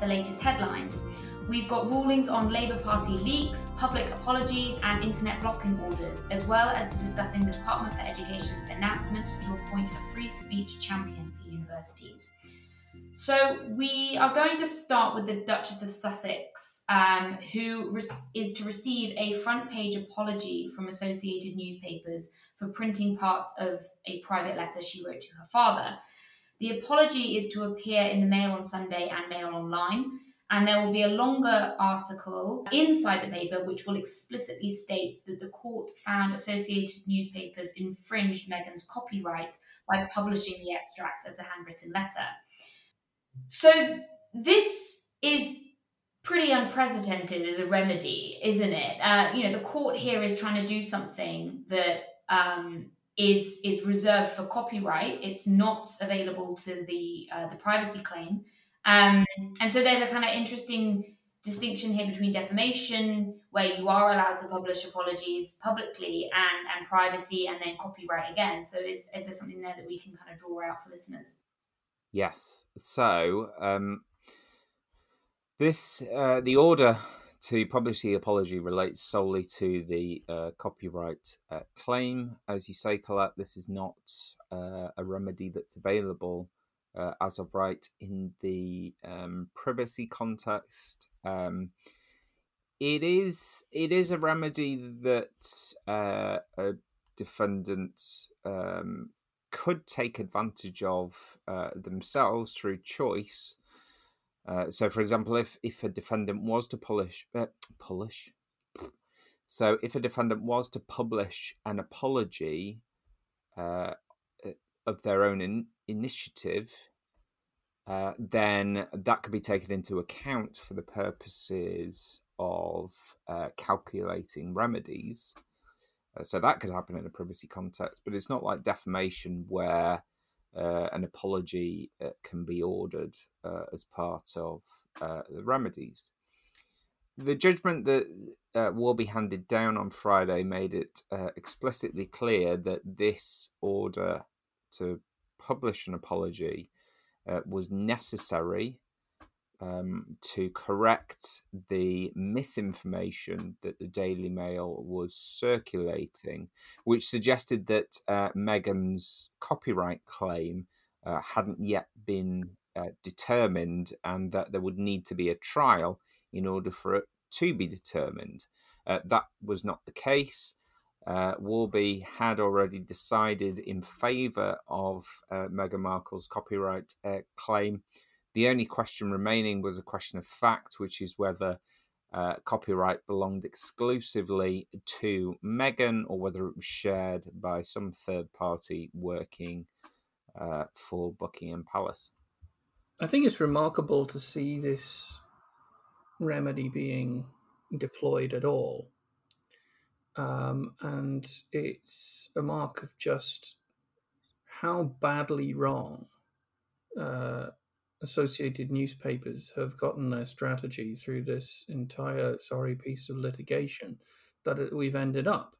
the latest headlines. We've got rulings on Labour Party leaks, public apologies, and internet blocking orders, as well as discussing the Department for Education's announcement to appoint a free speech champion for universities. So we are going to start with the Duchess of Sussex, um, who re- is to receive a front page apology from Associated Newspapers for printing parts of a private letter she wrote to her father. The apology is to appear in the Mail on Sunday and Mail Online, and there will be a longer article inside the paper which will explicitly state that the court found Associated Newspapers infringed Meghan's copyright by publishing the extracts of the handwritten letter. So this is pretty unprecedented as a remedy, isn't it? Uh, you know, the court here is trying to do something that um, is is reserved for copyright. It's not available to the uh, the privacy claim, um, and so there's a kind of interesting distinction here between defamation, where you are allowed to publish apologies publicly, and and privacy, and then copyright again. So is is there something there that we can kind of draw out for listeners? Yes. So um, this uh, the order to publish the apology relates solely to the uh, copyright uh, claim. As you say, Colette, this is not uh, a remedy that's available uh, as of right in the um, privacy context. Um, it is it is a remedy that uh, a defendant um, could take advantage of uh, themselves through choice. Uh, so, for example, if if a defendant was to polish, uh, polish, so if a defendant was to publish an apology uh, of their own in- initiative, uh, then that could be taken into account for the purposes of uh, calculating remedies. So that could happen in a privacy context, but it's not like defamation where uh, an apology uh, can be ordered uh, as part of uh, the remedies. The judgment that uh, will be handed down on Friday made it explicitly clear that this order to publish an apology was necessary um, to correct the misinformation that the Daily Mail was circulating, which suggested that uh, Meghan's copyright claim uh, hadn't yet been uh, determined and that there would need to be a trial in order for it to be determined. Uh, that was not the case. Uh, Warby had already decided in favour of uh, Meghan Markle's copyright claim the only question remaining was a question of fact, which is whether uh, copyright belonged exclusively to Meghan or whether it was shared by some third party working uh, for Buckingham Palace. I think it's remarkable to see this remedy being deployed at all. Um, and it's a mark of just how badly wrong uh, associated newspapers have gotten their strategy through this entire sorry piece of litigation that we've ended up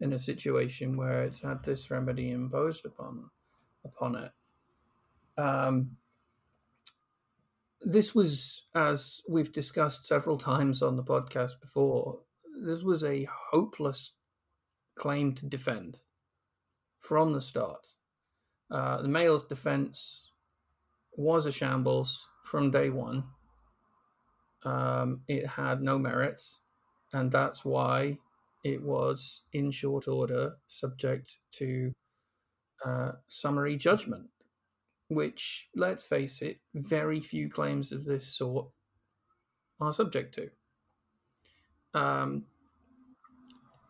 in a situation where it's had this remedy imposed upon upon it. Um, this was, as we've discussed several times on the podcast before, this was a hopeless claim to defend from the start. Uh, the Mail's defense was a shambles from day one. Um, it had no merits, and that's why it was in short order subject to uh, summary judgment, which, let's face it, very few claims of this sort are subject to. Um,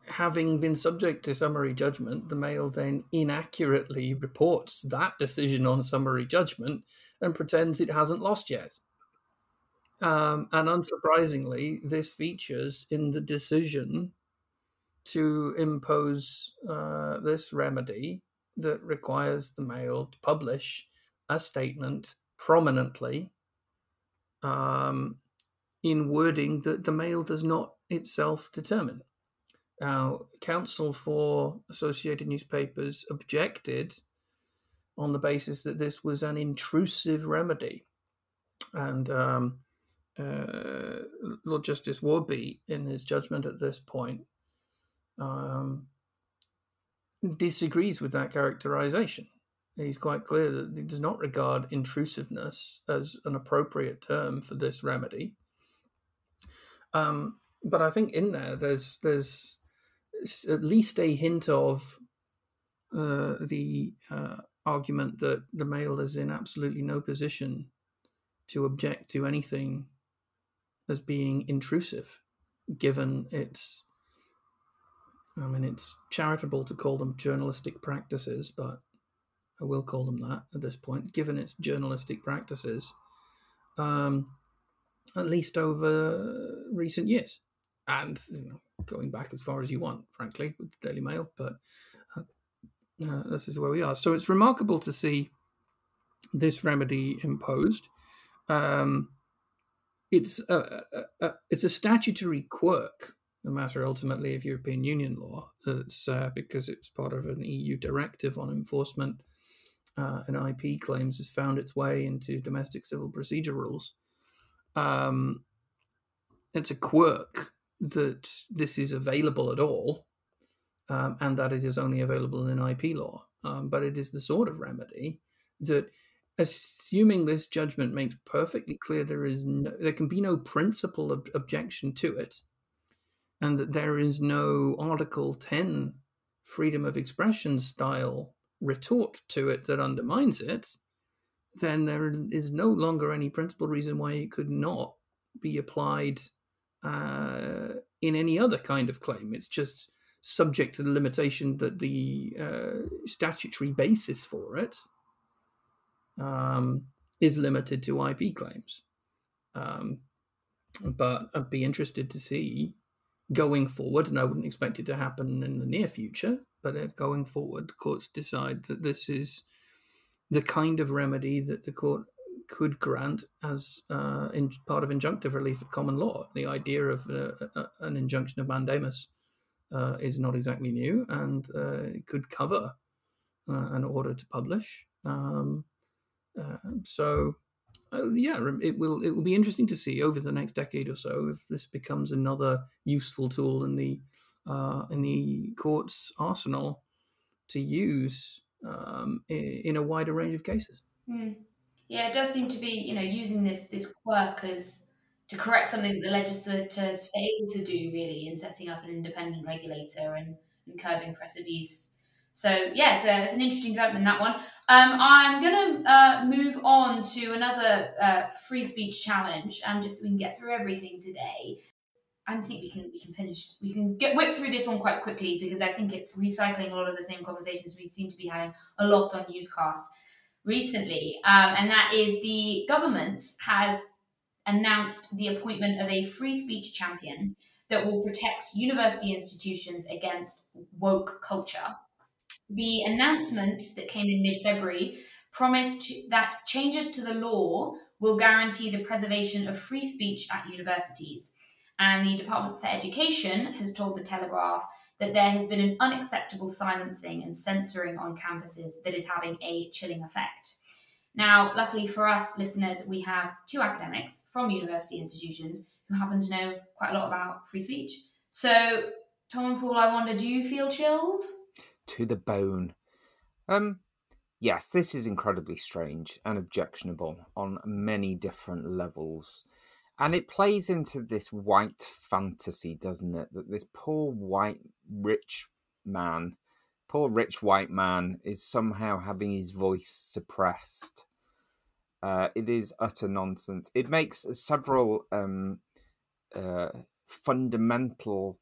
having been subject to summary judgment, the Mail then inaccurately reports that decision on summary judgment and pretends it hasn't lost yet. Um, and unsurprisingly, this features in the decision to impose uh, this remedy that requires the Mail to publish a statement prominently um, in wording that the Mail does not itself determine. Now, counsel for Associated Newspapers objected on the basis that this was an intrusive remedy. And um, uh, Lord Justice Warby, in his judgment at this point, um, disagrees with that characterization. He's quite clear that he does not regard intrusiveness as an appropriate term for this remedy. Um, but I think in there, there's there's at least a hint of uh, the uh, argument that the Mail is in absolutely no position to object to anything as being intrusive, given its. I mean, it's charitable to call them journalistic practices, but I will call them that at this point, given its journalistic practices, um, at least over recent years. And you know, going back as far as you want, frankly, with the Daily Mail, but uh, this is where we are. So it's remarkable to see this remedy imposed. Um, it's a, a, a, it's a statutory quirk, no matter ultimately of European Union law. It's uh, because it's part of an EU directive on enforcement uh, and IP claims has found its way into domestic civil procedure rules. Um, it's a quirk that this is available at all, um, and that it is only available in IP law. Um, but it is the sort of remedy that, assuming this judgment makes perfectly clear there is no, there can be no principal ob- objection to it, and that there is no Article Ten freedom of expression style retort to it that undermines it, then there is no longer any principal reason why it could not be applied uh, in any other kind of claim. It's just subject to the limitation that the uh, statutory basis for it um, is limited to IP claims. Um, but I'd be interested to see going forward, and I wouldn't expect it to happen in the near future, but if going forward, courts decide that this is the kind of remedy that the court could grant as uh, in part of injunctive relief at common law. The idea of uh, a, an injunction of mandamus uh, is not exactly new, and uh, could cover uh, an order to publish. Um, uh, so, yeah, it will it will be interesting to see over the next decade or so if this becomes another useful tool in the in the court's arsenal to use um, in, in, a wider range of cases. Mm. Yeah, it does seem to be, you know, using this this quirk as to correct something that the legislators failed to do really in setting up an independent regulator and, and curbing press abuse. So yeah, it's, a, it's an interesting development that one. Um, I'm going to uh, move on to another uh, free speech challenge, and just we can get through everything today. I think we can we can finish we can get whip through this one quite quickly because I think it's recycling a lot of the same conversations we seem to be having a lot on Newscast recently, um, and that is the government has announced the appointment of a free speech champion that will protect university institutions against woke culture. The announcement that came in mid February promised that changes to the law will guarantee the preservation of free speech at universities. And the Department for Education has told The Telegraph that there has been an unacceptable silencing and censoring on campuses that is having a chilling effect. Now, luckily for us listeners, we have two academics from university institutions who happen to know quite a lot about free speech. So, Tom and Paul, I wonder, do you feel chilled? To the bone. Um, yes, this is incredibly strange and objectionable on many different levels. And it plays into this white fantasy, doesn't it? That this poor white rich man, poor rich white man, is somehow having his voice suppressed. Uh, it is utter nonsense. It makes several um, uh, fundamental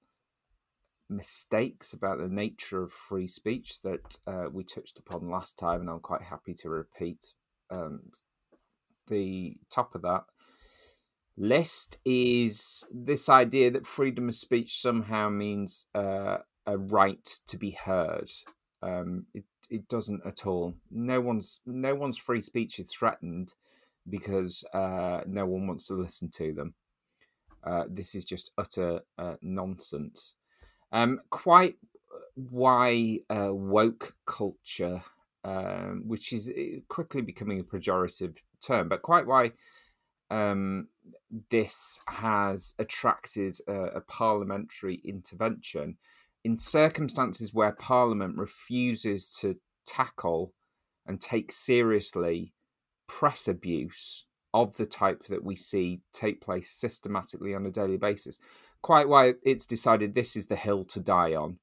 mistakes about the nature of free speech that uh, we touched upon last time, and I'm quite happy to repeat. Um, the top of that list is this idea that freedom of speech somehow means uh, a right to be heard. Um, it it doesn't at all. No one's no one's free speech is threatened because uh, no one wants to listen to them. Uh, this is just utter uh, nonsense. Um, quite why uh, woke culture um, which is eh, quickly becoming a pejorative term, but quite why um, this has attracted a, a parliamentary intervention in circumstances where Parliament refuses to tackle and take seriously press abuse of the type that we see take place systematically on a daily basis. Quite why it's decided this is the hill to die on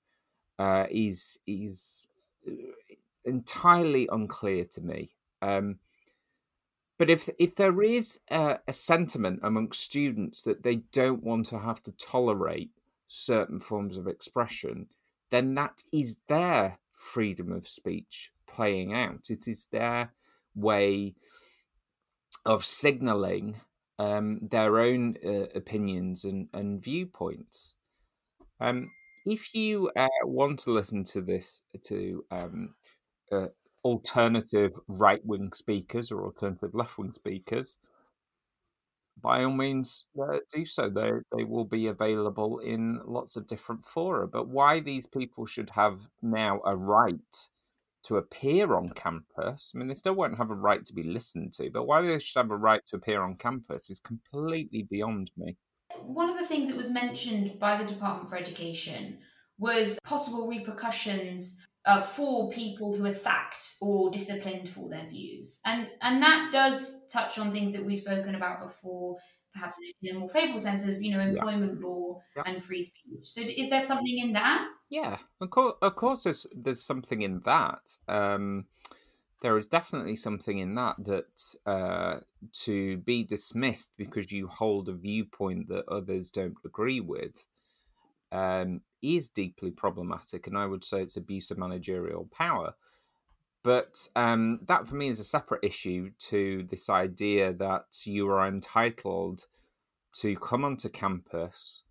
uh, is is uh, entirely unclear to me. Um, but if if there is a, a sentiment amongst students that they don't want to have to tolerate certain forms of expression, then that is their freedom of speech playing out. It is their way of signaling um, their own uh, opinions and, and viewpoints. Um, if you uh, want to listen to this, to um, uh, alternative right wing speakers or alternative left wing speakers, by all means uh, do so. They they will be available in lots of different fora. But why these people should have now a right to appear on campus? I mean, they still won't have a right to be listened to, but why they should have a right to appear on campus is completely beyond me. One of the things that was mentioned by the Department for Education was possible repercussions uh, for people who are sacked or disciplined for their views. And and that does touch on things that we've spoken about before, perhaps in a more favourable sense of you know employment yeah. law yeah. and free speech. So is there something in that? Yeah, of course, of course, there's there's something in that. Um, there is definitely something in that that uh, to be dismissed because you hold a viewpoint that others don't agree with um, is deeply problematic, and I would say it's abuse of managerial power. But um, that for me is a separate issue to this idea that you are entitled to come onto campus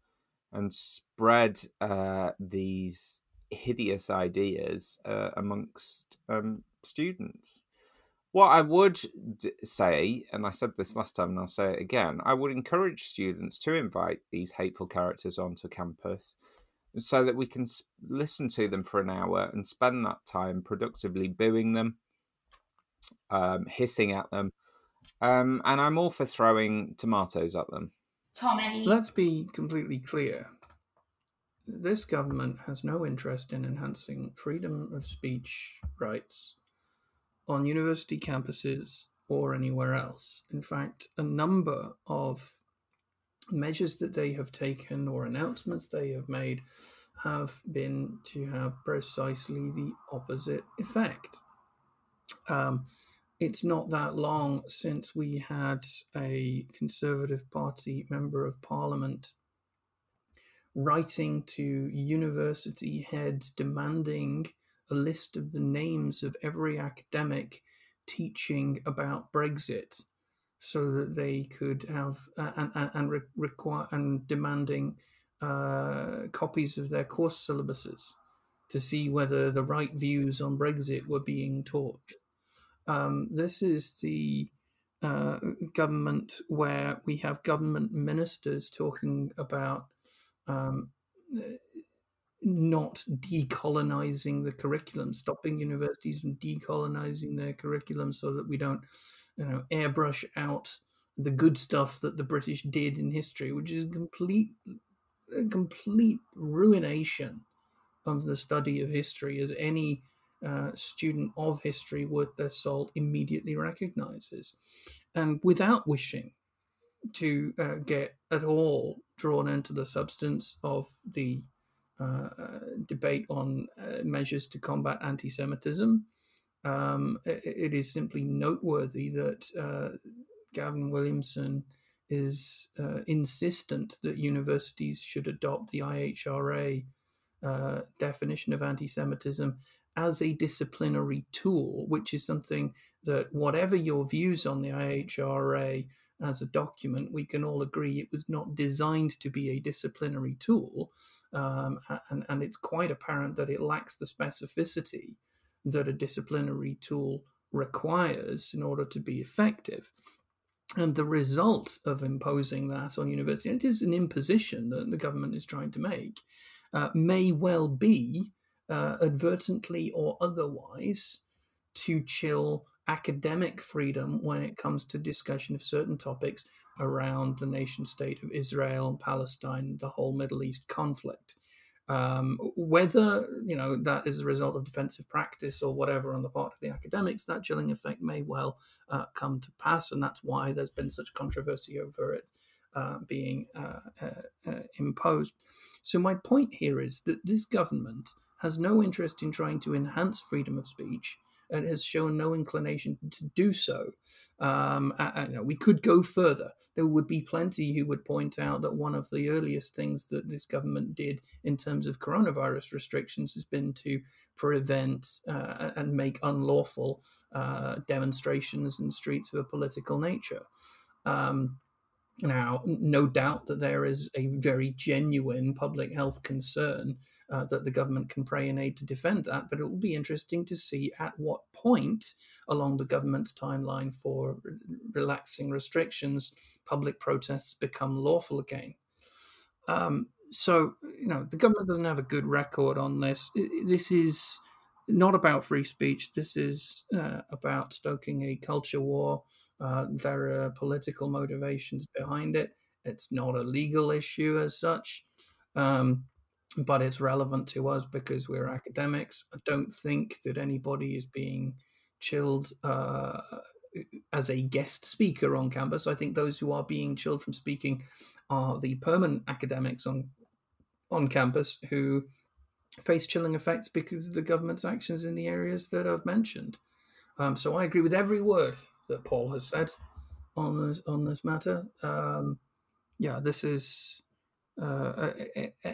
and spread uh, these hideous ideas uh, amongst um, students. What I would d- say, and I said this last time and I'll say it again, I would encourage students to invite these hateful characters onto campus so that we can listen to them for an hour and spend that time productively booing them, um, hissing at them. Um, and I'm all for throwing tomatoes at them. Tom, any... Let's be completely clear. This government has no interest in enhancing freedom of speech rights on university campuses or anywhere else. In fact, a number of measures that they have taken or announcements they have made have been to have precisely the opposite effect. Um, it's not that long since we had a Conservative Party member of Parliament writing to university heads demanding a list of the names of every academic teaching about Brexit so that they could have uh, and, and, and re- require and demanding uh, copies of their course syllabuses to see whether the right views on Brexit were being taught. Um, this is the uh, government where we have government ministers talking about um, not decolonizing the curriculum, stopping universities from decolonizing their curriculum so that we don't, you know, airbrush out the good stuff that the British did in history, which is a complete, a complete ruination of the study of history, as any uh, student of history worth their salt immediately recognizes. And without wishing to uh, get at all drawn into the substance of the uh, debate on uh, measures to combat anti Semitism. Um, it, it is simply noteworthy that uh, Gavin Williamson is uh, insistent that universities should adopt the IHRA uh, definition of anti Semitism as a disciplinary tool, which is something that, whatever your views on the IHRA as a document, we can all agree it was not designed to be a disciplinary tool. Um, and, and it's quite apparent that it lacks the specificity that a disciplinary tool requires in order to be effective. And the result of imposing that on university, it is an imposition that the government is trying to make, uh, may well be uh, advertently or otherwise to chill academic freedom when it comes to discussion of certain topics around the nation state of Israel and Palestine, the whole Middle East conflict. Um, whether you know that is a result of defensive practice or whatever on the part of the academics, that chilling effect may well uh, come to pass, and that's why there's been such controversy over it uh, being uh, uh, uh imposed. So my point here is that this government has no interest in trying to enhance freedom of speech and has shown no inclination to do so. Um, you know, we could go further. There would be plenty who would point out that one of the earliest things that this government did in terms of coronavirus restrictions has been to prevent uh, and make unlawful uh, demonstrations in streets of a political nature. Um, now, no doubt that there is a very genuine public health concern uh, that the government can pray in aid to defend that. But it will be interesting to see at what point along the government's timeline for re- relaxing restrictions, public protests become lawful again. Um, so, you know, the government doesn't have a good record on this. This is not about free speech. This is uh, about stoking a culture war. Uh, there are political motivations behind it. It's not a legal issue as such. Um, but it's relevant to us because we're academics. I don't think that anybody is being chilled uh, as a guest speaker on campus. I think those who are being chilled from speaking are the permanent academics on on campus who face chilling effects because of the government's actions in the areas that I've mentioned. Um, so I agree with every word that Paul has said on this on this matter. Um, yeah, this is uh,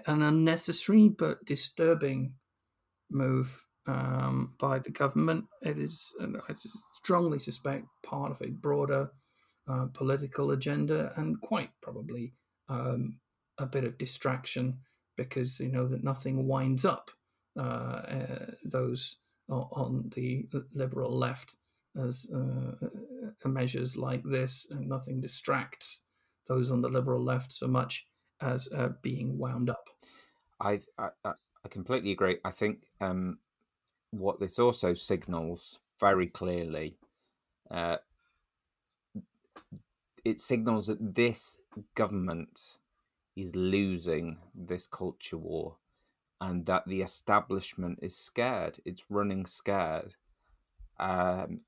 an unnecessary but disturbing move um, by the government. It is, I strongly suspect, part of a broader uh, political agenda and quite probably um, a bit of distraction because you know that nothing winds up uh, uh, those on the liberal left as uh, uh, measures like this, and nothing distracts those on the liberal left so much as uh, being wound up. I, I, I completely agree. I think um, what this also signals very clearly, uh, it signals that this government is losing this culture war, and that the establishment is scared. It's running scared, um,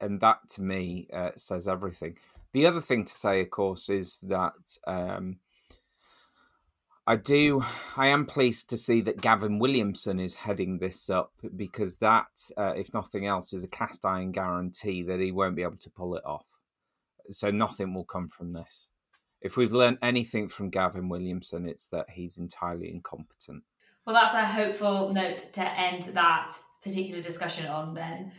and that to me uh, says everything. The other thing to say, of course, is that um, I do. I am pleased to see that Gavin Williamson is heading this up because that, uh, if nothing else, is a cast iron guarantee that he won't be able to pull it off. So nothing will come from this. If we've learned anything from Gavin Williamson, it's that he's entirely incompetent. Well, that's a hopeful note to end that particular discussion on then.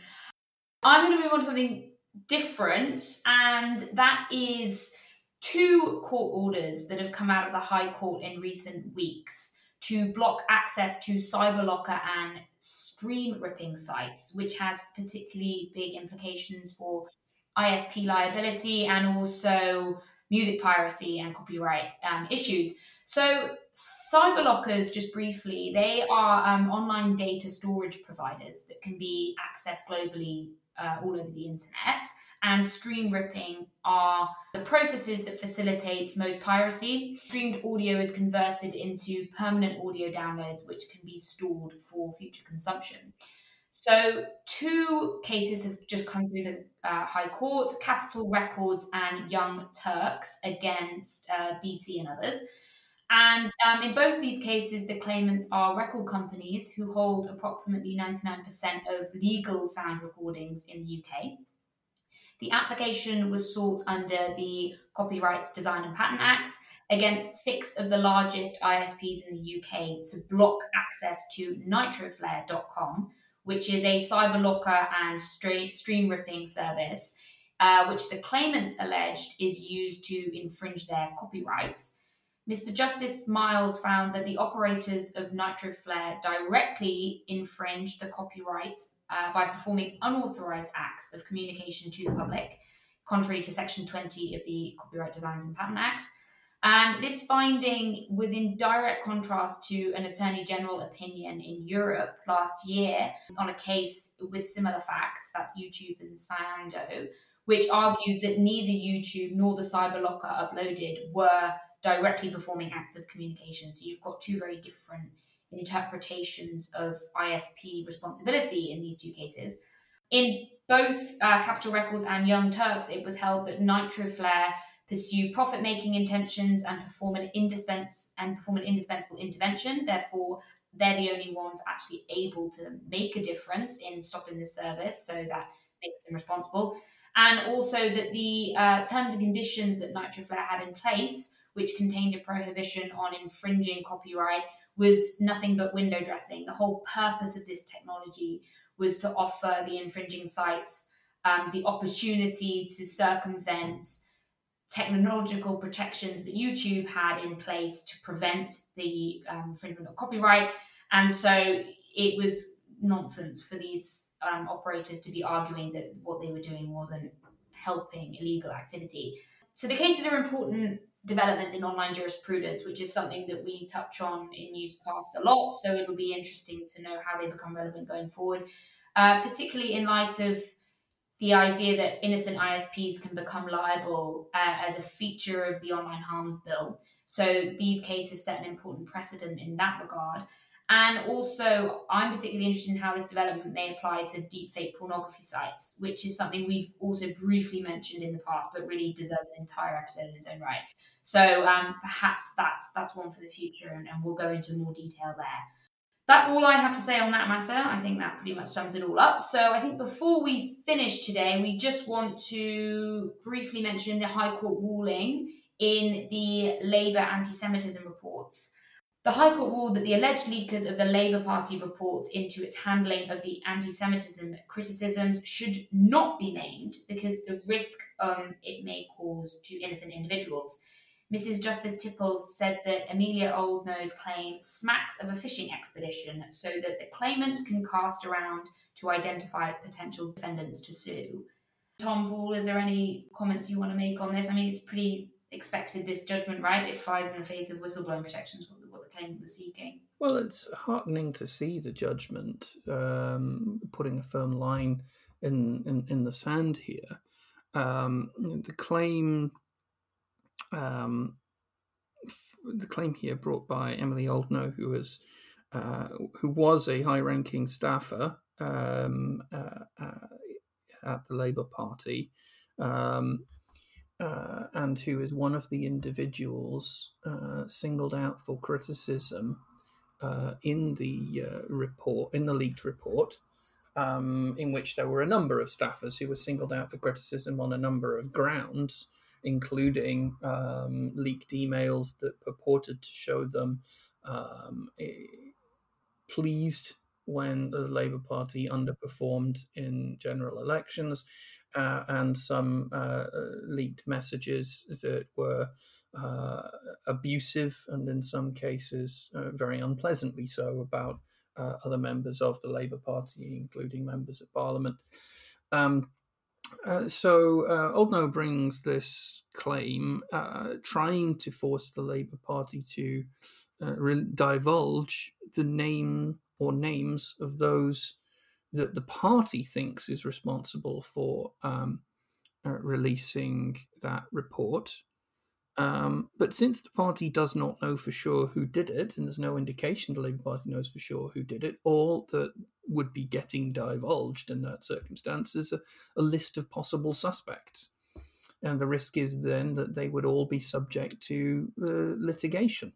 I'm going to move on to something different, and that is two court orders that have come out of the High Court in recent weeks to block access to CyberLocker and stream ripping sites, which has particularly big implications for ISP liability and also music piracy and copyright um, issues. So, CyberLockers, just briefly, they are um, online data storage providers that can be accessed globally uh, all over the internet and stream ripping are the processes that facilitates most piracy. Streamed audio is converted into permanent audio downloads, which can be stored for future consumption. So, two cases have just come through the uh, High Court Capitol Records and Young Turks against uh, BT and others. And um, in both these cases, the claimants are record companies who hold approximately 99% of legal sound recordings in the UK. The application was sought under the Copyrights Design and Patent Act against six of the largest ISPs in the UK to block access to nitroflare.com, which is a cyber locker and stream ripping service, uh, which the claimants alleged is used to infringe their copyrights. Mr. Justice Miles found that the operators of NitroFlare directly infringed the copyrights uh, by performing unauthorized acts of communication to the public, contrary to Section 20 of the Copyright Designs and Patent Act. And this finding was in direct contrast to an Attorney General opinion in Europe last year on a case with similar facts, that's YouTube and Cyando, which argued that neither YouTube nor the cyberlocker uploaded were directly performing acts of communication. So you've got two very different interpretations of ISP responsibility in these two cases. In both uh, Capitol Records and Young Turks, it was held that Nitroflare pursue profit-making intentions and perform an indispens- and perform an indispensable intervention. Therefore, they're the only ones actually able to make a difference in stopping the service, so that makes them responsible. And also that the uh, terms and conditions that Nitroflare had in place, which contained a prohibition on infringing copyright, was nothing but window dressing. The whole purpose of this technology was to offer the infringing sites um, the opportunity to circumvent technological protections that YouTube had in place to prevent the um, infringement of copyright. And so it was nonsense for these um, operators to be arguing that what they were doing wasn't helping illegal activity. So the cases are important developments in online jurisprudence, which is something that we touch on in Newscast a lot. So it'll be interesting to know how they become relevant going forward, uh, particularly in light of the idea that innocent ISPs can become liable uh, as a feature of the Online Harms Bill. So these cases set an important precedent in that regard. And also, I'm particularly interested in how this development may apply to deepfake pornography sites, which is something we've also briefly mentioned in the past, but really deserves an entire episode in its own right. So um, perhaps that's that's one for the future, and, and we'll go into more detail there. That's all I have to say on that matter. I think that pretty much sums it all up. So I think before we finish today, we just want to briefly mention the High Court ruling in the Labour anti Semitism reports. The High Court ruled that the alleged leakers of the Labour Party report into its handling of the anti Semitism criticisms should not be named because the risk um, it may cause to innocent individuals. Mrs. Justice Tipples said that Amelia Oldknow's claim smacks of a fishing expedition so that the claimant can cast around to identify potential defendants to sue. Tom Paul, is there any comments you want to make on this? I mean, it's pretty expected this judgment, right? It flies in the face of whistleblowing protections, seeking. Well, it's heartening to see the judgment um, putting a firm line in, in, in the sand here. Um, the claim um, the claim here brought by Emilie Oldknow, who was uh, who was a high-ranking staffer um, uh, uh, at the Labour Party, um, uh, and who is one of the individuals uh, singled out for criticism uh, in the report, in the leaked report. Um, in which there were a number of staffers who were singled out for criticism on a number of grounds, including um, leaked emails that purported to show them um, pleased when the Labour Party underperformed in general elections, uh, and some uh, leaked messages that were uh, abusive and in some cases uh, very unpleasantly so about other members of the Labour Party, including members of Parliament. Um, uh, so uh, Oldknow brings this claim, uh, trying to force the Labour Party to re- divulge the name or names of those that the party thinks is responsible for um, uh, releasing that report. Um, but since the party does not know for sure who did it, and there's no indication the Labour Party knows for sure who did it, all that would be getting divulged in that circumstance is a, a list of possible suspects. And the risk is then that they would all be subject to uh, litigation,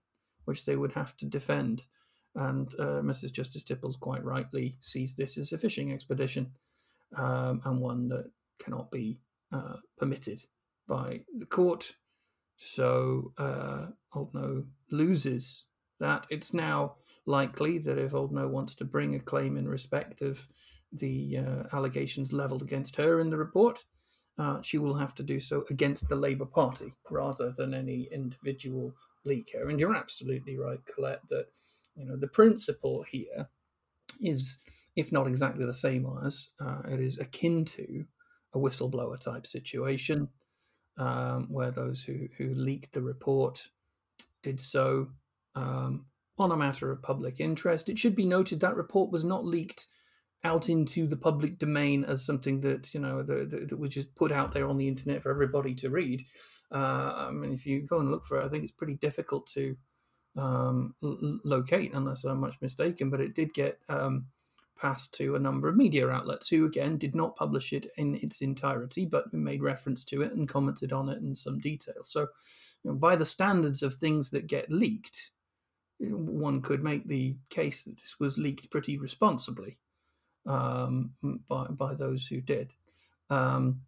which they would have to defend. And uh, Mrs. Justice Tipples quite rightly sees this as a fishing expedition um, and one that cannot be uh, permitted by the court so uh, loses that. It's now likely that if Oldknow wants to bring a claim in respect of the uh, allegations levelled against her in the report, uh, she will have to do so against the Labour Party rather than any individual leaker. And you're absolutely right, Colette, that you know the principle here is, if not exactly the same as, uh, it is akin to a whistleblower type situation um, where those who, who leaked the report did so um, on a matter of public interest. It should be noted that report was not leaked out into the public domain as something that you know that, that was just put out there on the internet for everybody to read. Uh, I mean, if you go and look for it, I think it's pretty difficult to um, locate, unless I'm much mistaken. But it did get um, passed to a number of media outlets who, again, did not publish it in its entirety, but made reference to it and commented on it in some detail. So, you know, by the standards of things that get leaked, one could make the case that this was leaked pretty responsibly um, by by those who did. Um,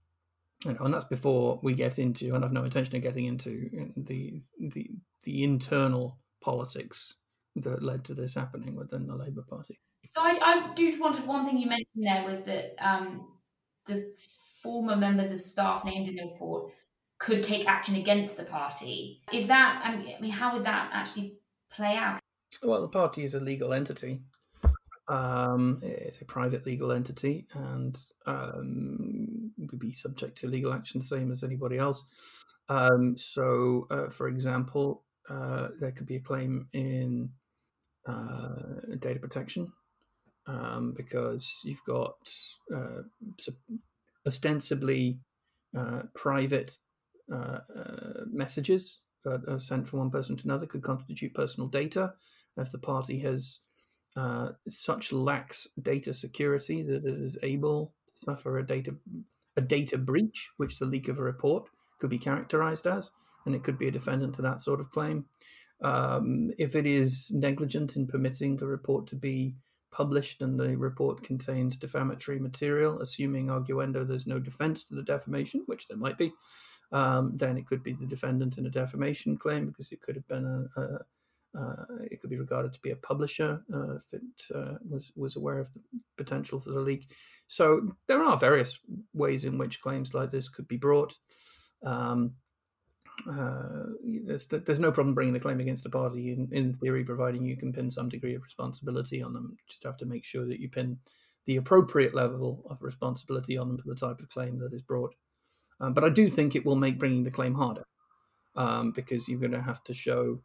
you know, and that's before we get into, and I've no intention of getting into the the the internal politics that led to this happening within the Labour Party. So I, I do wanted one thing you mentioned there was that um, the former members of staff named in the report could take action against the party. Is that I mean, how would that actually play out? Well, the party is a legal entity. Um, it's a private legal entity and um, would be subject to legal action, the same as anybody else. Um, so, uh, for example, uh, there could be a claim in uh, data protection um, because you've got uh, ostensibly uh, private uh, messages that are sent from one person to another could constitute personal data. If the party has such lax data security that it is able to suffer a data a data breach, which the leak of a report could be characterized as, and it could be a defendant to that sort of claim. Um, if it is negligent in permitting the report to be published and the report contains defamatory material, assuming arguendo there's no defense to the defamation, which there might be, um, then it could be the defendant in a defamation claim because it could have been a, a uh, it could be regarded to be a publisher uh, if it uh, was was aware of the potential for the leak. So there are various ways in which claims like this could be brought. Um, uh, there's there's no problem bringing a claim against a party in, in theory, providing you can pin some degree of responsibility on them. Just have to make sure that you pin the appropriate level of responsibility on them for the type of claim that is brought. Um, but I do think it will make bringing the claim harder um, because you're going to have to show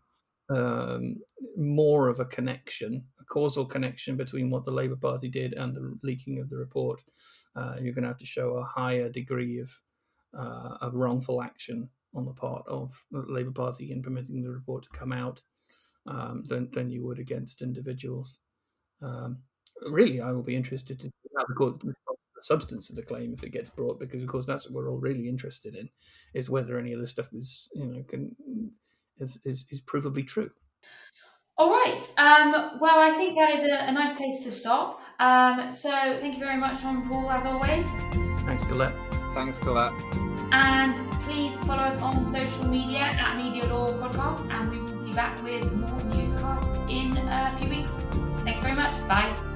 um, more of a connection, a causal connection between what the Labour Party did and the leaking of the report. Uh, you're going to have to show a higher degree of uh, of wrongful action on the part of the Labour Party in permitting the report to come out um, than than you would against individuals. Um, really, I will be interested to see how the court the substance of the claim if it gets brought, because of course that's what we're all really interested in, is whether any of the stuff is you know can is, is, is provably true. All right. Um, well, I think that is a, a nice place to stop. Um, so thank you very much, Tom and Paul, as always. Thanks, Colette. Thanks, Colette. And please follow us on social media at Media Law Podcast, and we will be back with more newscasts in a few weeks. Thanks very much. Bye.